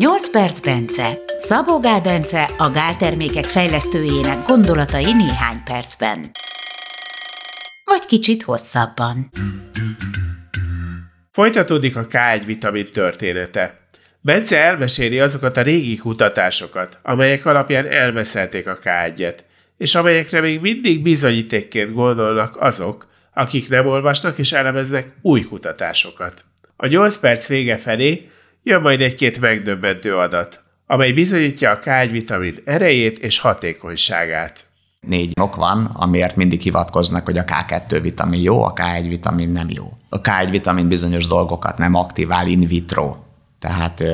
8 perc Bence. Szabó Gál Bence a gáltermékek fejlesztőjének gondolatai néhány percben. Vagy kicsit hosszabban. Folytatódik a K1 vitamin története. Bence elmeséli azokat a régi kutatásokat, amelyek alapján elmeszelték a K1-et, és amelyekre még mindig bizonyítékként gondolnak azok, akik nem olvasnak és elemeznek új kutatásosok. A 8 perc vége felé jön majd egy-két megdöbbentő adat, amely bizonyítja a K1 vitamin erejét és hatékonyságát. Négy ok van, amiért mindig hivatkoznak, hogy a K2 vitamin jó, a K1 vitamin nem jó. A K1 vitamin bizonyos dolgokat nem aktivál in vitro, tehát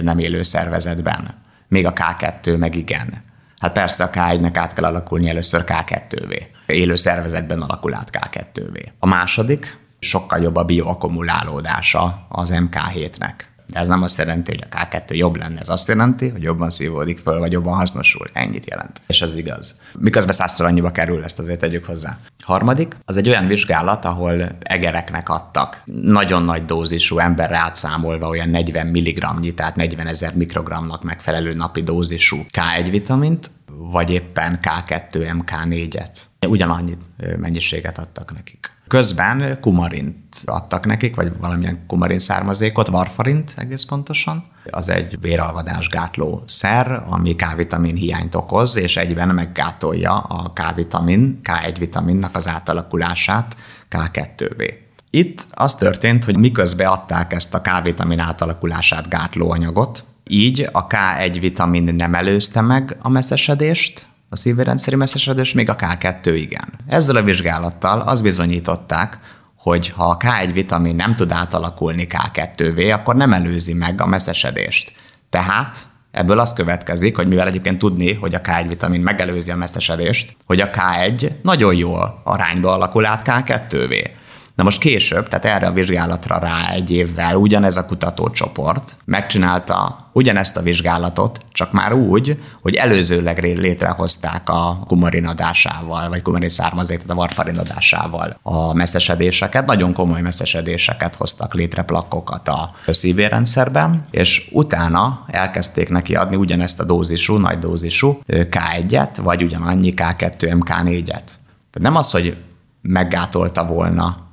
nem élő szervezetben. Még a K2 meg igen. Hát persze a K1-nek át kell alakulni először K2-vé. Élő szervezetben alakul át K2-vé. A második, sokkal jobb a bioakkumulálódása az MK7-nek. De ez nem azt jelenti, hogy a K2 jobb lenne, ez azt jelenti, hogy jobban szívódik föl, vagy jobban hasznosul. Ennyit jelent. És ez igaz. Miközben százszor annyiba kerül, ezt azért tegyük hozzá. Harmadik, az egy olyan vizsgálat, ahol egereknek adtak nagyon nagy dózisú emberre átszámolva olyan 40 mg, tehát 40 ezer mikrogramnak megfelelő napi dózisú K1 vitamint, vagy éppen K2 MK4-et. Ugyanannyit mennyiséget adtak nekik. Közben kumarint adtak nekik, vagy valamilyen kumarin származékot, varfarint egész pontosan. Az egy véralvadásgátló szer, ami K-vitamin hiányt okoz, és egyben meggátolja a K-vitamin, K1 vitaminnak az átalakulását K2-vé. Itt az történt, hogy miközben adták ezt a K-vitamin átalakulását gátló anyagot, így a K1 vitamin nem előzte meg a messzesedést, a szívérendszeri messzesedés, még a K2 igen. Ezzel a vizsgálattal azt bizonyították, hogy ha a K1 vitamin nem tud átalakulni K2-vé, akkor nem előzi meg a messzesedést. Tehát ebből az következik, hogy mivel egyébként tudni, hogy a K1 vitamin megelőzi a messzesedést, hogy a K1 nagyon jó arányba alakul át K2-vé. Na most később, tehát erre a vizsgálatra rá egy évvel ugyanez a kutatócsoport megcsinálta ugyanezt a vizsgálatot, csak már úgy, hogy előzőleg létrehozták a kumarin adásával, vagy kumarin származék, tehát a varfarin adásával a messzesedéseket, nagyon komoly messzesedéseket hoztak létre plakkokat a szívérendszerben, és utána elkezdték neki adni ugyanezt a dózisú, nagy dózisú K1-et, vagy ugyanannyi K2, MK4-et. Tehát nem az, hogy meggátolta volna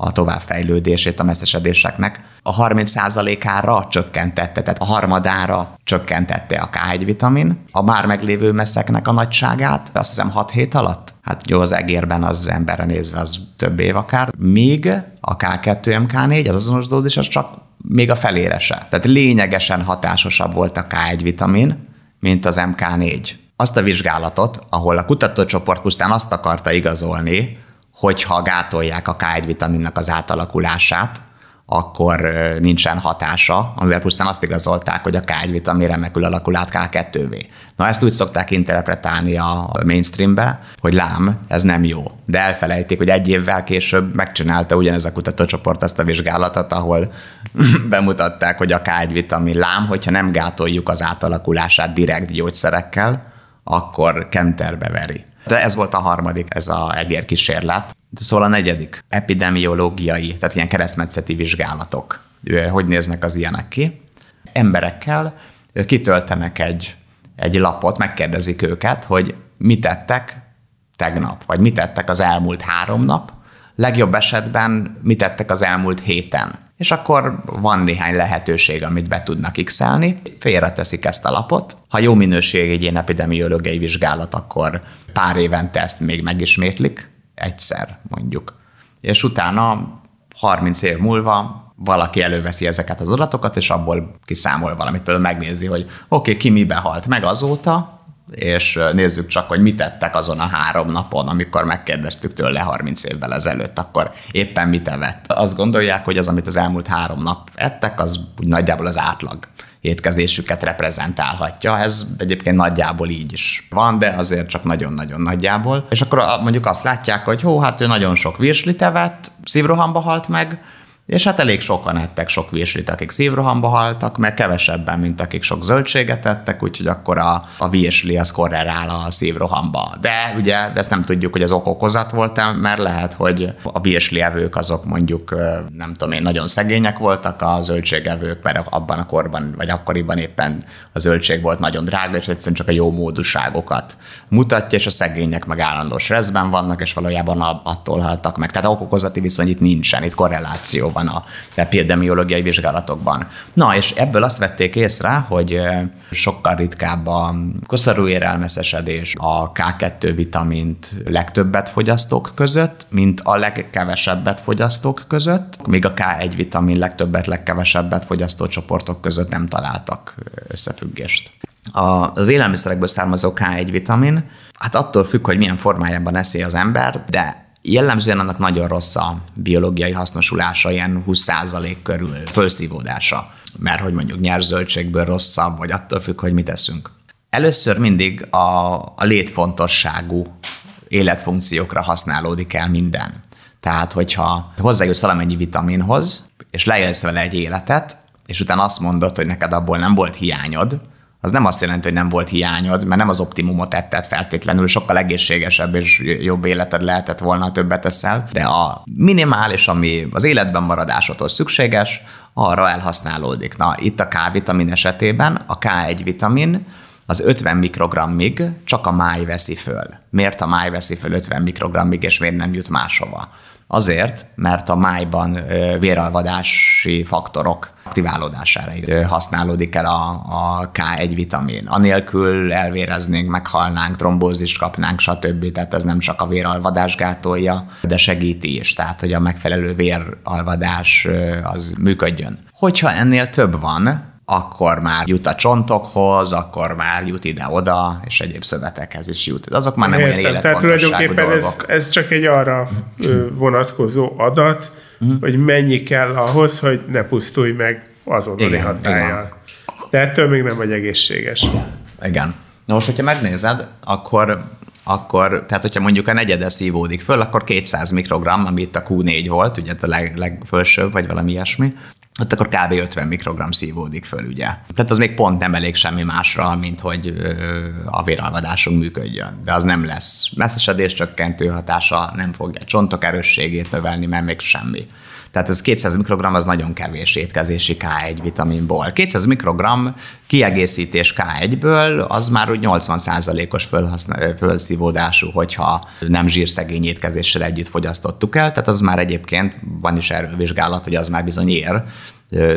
a továbbfejlődését a messzesedéseknek. A 30%-ára csökkentette, tehát a harmadára csökkentette a K1 vitamin, a már meglévő messzeknek a nagyságát, azt hiszem 6 hét alatt. Hát jó, az egérben az emberre nézve az több év akár. Míg a K2 MK4, az azonos dózis, az csak még a felére se. Tehát lényegesen hatásosabb volt a K1 vitamin, mint az MK4. Azt a vizsgálatot, ahol a kutatócsoport pusztán azt akarta igazolni, hogyha gátolják a K1 vitaminnak az átalakulását, akkor nincsen hatása, amivel pusztán azt igazolták, hogy a K1 vitamin remekül alakul át K2-vé. Na ezt úgy szokták interpretálni a mainstreambe, hogy lám, ez nem jó. De elfelejtik, hogy egy évvel később megcsinálta ugyanez a kutatócsoport ezt a vizsgálatot, ahol bemutatták, hogy a K1 vitamin lám, hogyha nem gátoljuk az átalakulását direkt gyógyszerekkel, akkor kenterbe veri. De ez volt a harmadik, ez a egér kísérlet. Szóval a negyedik, epidemiológiai, tehát ilyen keresztmetszeti vizsgálatok. Hogy néznek az ilyenek ki? Emberekkel kitöltenek egy, egy lapot, megkérdezik őket, hogy mit tettek tegnap, vagy mit tettek az elmúlt három nap, legjobb esetben mit tettek az elmúlt héten. És akkor van néhány lehetőség, amit be tudnak x félreteszik ezt a lapot. Ha jó minőség egy ilyen epidemiológiai vizsgálat, akkor pár évente ezt még megismétlik, egyszer mondjuk. És utána 30 év múlva valaki előveszi ezeket az adatokat, és abból kiszámol valamit. Például megnézi, hogy oké, okay, ki mibe halt meg azóta, és nézzük csak, hogy mit tettek azon a három napon, amikor megkérdeztük tőle 30 évvel ezelőtt, akkor éppen mit evett. Azt gondolják, hogy az, amit az elmúlt három nap ettek, az úgy nagyjából az átlag étkezésüket reprezentálhatja. Ez egyébként nagyjából így is van, de azért csak nagyon-nagyon nagyjából. És akkor mondjuk azt látják, hogy hó, hát ő nagyon sok virslit evett, szívrohamba halt meg, És hát elég sokan ettek sok virslit, akik szívrohamba haltak, meg kevesebben, mint akik sok zöldséget ettek, úgyhogy akkor a, a virsli az korrelál a szívrohamba. De ugye ezt nem tudjuk, hogy az ok okozat volt mert lehet, hogy a virsli evők azok mondjuk, nem tudom én, nagyon szegények voltak, a zöldségevők, mert abban a korban, vagy akkoriban éppen a zöldség volt nagyon drága, és egyszerűen csak a jó módúságokat mutatja, és a szegények meg állandó stresszben vannak, és valójában attól haltak meg. Tehát okokozati viszony itt nincsen, itt korreláció van a epidemiológiai vizsgálatokban. Na, és ebből azt vették észre, hogy sokkal ritkább a koszorú a K2 vitamint legtöbbet fogyasztók között, mint a legkevesebbet fogyasztók között, míg a K1 vitamin legtöbbet, legkevesebbet fogyasztó csoportok között nem találtak összefüggést. Az élelmiszerekből származó K1 vitamin, hát attól függ, hogy milyen formájában eszi az ember, de jellemzően annak nagyon rossz a biológiai hasznosulása, ilyen 20% körül fölszívódása, mert hogy mondjuk nyers rosszabb, vagy attól függ, hogy mit eszünk. Először mindig a, a létfontosságú életfunkciókra használódik el minden. Tehát, hogyha hozzájutsz valamennyi vitaminhoz, és lejelsz vele egy életet, és utána azt mondod, hogy neked abból nem volt hiányod, az nem azt jelenti, hogy nem volt hiányod, mert nem az optimumot etted feltétlenül, sokkal egészségesebb és jobb életed lehetett volna, többet eszel, de a minimális, ami az életben maradásodhoz szükséges, arra elhasználódik. Na, itt a K-vitamin esetében a K1 vitamin az 50 mikrogrammig csak a máj veszi föl. Miért a máj veszi föl 50 mikrogrammig, és miért nem jut máshova? Azért, mert a májban véralvadási faktorok aktiválódására használódik el a, a K1 vitamin. Anélkül elvéreznénk, meghalnánk, trombózist kapnánk, stb. Tehát ez nem csak a véralvadás gátolja, de segíti is, tehát hogy a megfelelő véralvadás az működjön. Hogyha ennél több van, akkor már jut a csontokhoz, akkor már jut ide-oda, és egyéb szövetekhez is jut. Azok már nem Értem, olyan Tehát tulajdonképpen ez, ez csak egy arra vonatkozó adat, uh-huh. hogy mennyi kell ahhoz, hogy ne pusztulj meg azonnali hatállyal. De ettől még nem vagy egészséges. Igen. Na most, hogyha megnézed, akkor akkor, tehát hogyha mondjuk a negyede szívódik föl, akkor 200 mikrogram, ami itt a Q4 volt, ugye a leg, legfelsőbb, vagy valami ilyesmi, ott akkor kb. 50 mikrogram szívódik föl, ugye. Tehát az még pont nem elég semmi másra, mint hogy a véralvadásunk működjön. De az nem lesz messzesedés csökkentő hatása, nem fogja csontok erősségét növelni, mert még semmi. Tehát ez 200 mikrogram az nagyon kevés étkezési K1 vitaminból. 200 mikrogram kiegészítés K1-ből az már úgy 80%-os fölszívódású, hogyha nem zsírszegény étkezéssel együtt fogyasztottuk el, tehát az már egyébként van is erről vizsgálat, hogy az már bizony ér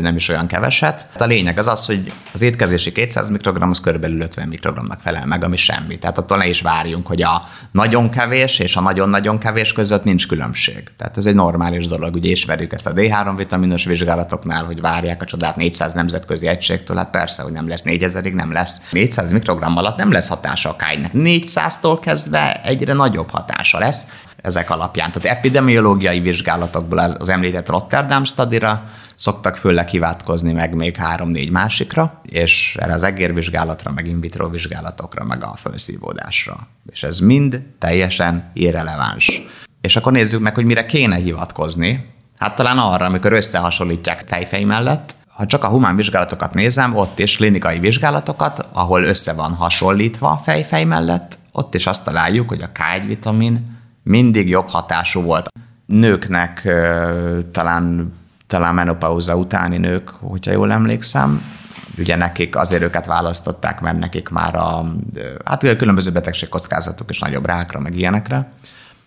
nem is olyan keveset. A lényeg az az, hogy az étkezési 200 mikrogram az körülbelül 50 mikrogramnak felel meg, ami semmi. Tehát attól ne is várjunk, hogy a nagyon kevés és a nagyon-nagyon kevés között nincs különbség. Tehát ez egy normális dolog. Ugye ismerjük ezt a D3 vitaminos vizsgálatoknál, hogy várják a csodát 400 nemzetközi egységtől. Hát persze, hogy nem lesz 4000-ig, nem lesz. 400 mikrogram alatt nem lesz hatása a kájnak. 400-tól kezdve egyre nagyobb hatása lesz ezek alapján. Tehát epidemiológiai vizsgálatokból az, az említett Rotterdam stadira szoktak főleg hivatkozni meg még három-négy másikra, és erre az egérvizsgálatra, meg in vitro vizsgálatokra, meg a felszívódásra. És ez mind teljesen irreleváns. És akkor nézzük meg, hogy mire kéne hivatkozni. Hát talán arra, amikor összehasonlítják fejfej mellett, ha csak a humán vizsgálatokat nézem, ott is klinikai vizsgálatokat, ahol össze van hasonlítva fejfej mellett, ott is azt találjuk, hogy a K1 vitamin mindig jobb hatású volt. Nőknek talán talán menopauza utáni nők, hogyha jól emlékszem, ugye nekik azért őket választották, mert nekik már a, hát ugye a különböző betegségkockázatok is nagyobb rákra, meg ilyenekre,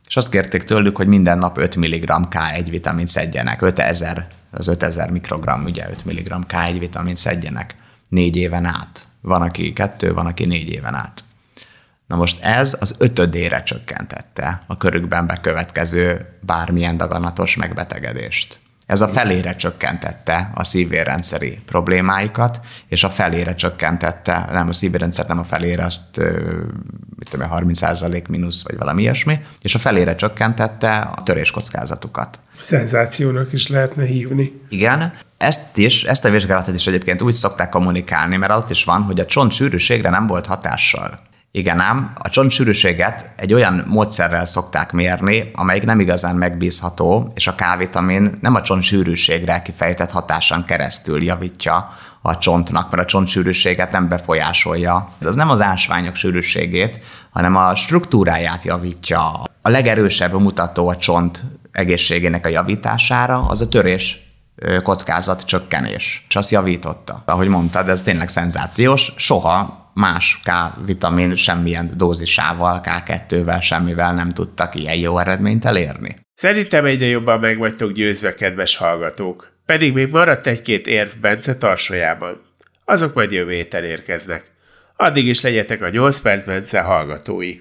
és azt kérték tőlük, hogy minden nap 5 mg K1 vitamint szedjenek, 5000, az 5000 mikrogram, ugye 5 mg K1 vitamint szedjenek négy éven át. Van, aki kettő, van, aki négy éven át. Na most ez az ötödére csökkentette a körükben bekövetkező bármilyen daganatos megbetegedést. Ez a felére csökkentette a szívvérrendszeri problémáikat, és a felére csökkentette, nem a szívvérrendszert, nem a felére, azt, mit tudom, 30% mínusz, vagy valami ilyesmi, és a felére csökkentette a töréskockázatukat. Szenzációnak is lehetne hívni. Igen, ezt is, ezt a vizsgálatot is egyébként úgy szokták kommunikálni, mert ott is van, hogy a csont sűrűségre nem volt hatással. Igen ám, a csontsűrűséget egy olyan módszerrel szokták mérni, amelyik nem igazán megbízható, és a K-vitamin nem a csontsűrűségre kifejtett hatásán keresztül javítja a csontnak, mert a csontsűrűséget nem befolyásolja. Ez nem az ásványok sűrűségét, hanem a struktúráját javítja. A legerősebb mutató a csont egészségének a javítására az a törés kockázat csökkenés, és azt javította. Ahogy mondtad, ez tényleg szenzációs, soha más K-vitamin semmilyen dózisával, K2-vel, semmivel nem tudtak ilyen jó eredményt elérni. Szerintem egyre jobban meg vagytok győzve, kedves hallgatók. Pedig még maradt egy-két érv Bence tarsajában. Azok majd jövő héten érkeznek. Addig is legyetek a 8 perc Bence hallgatói.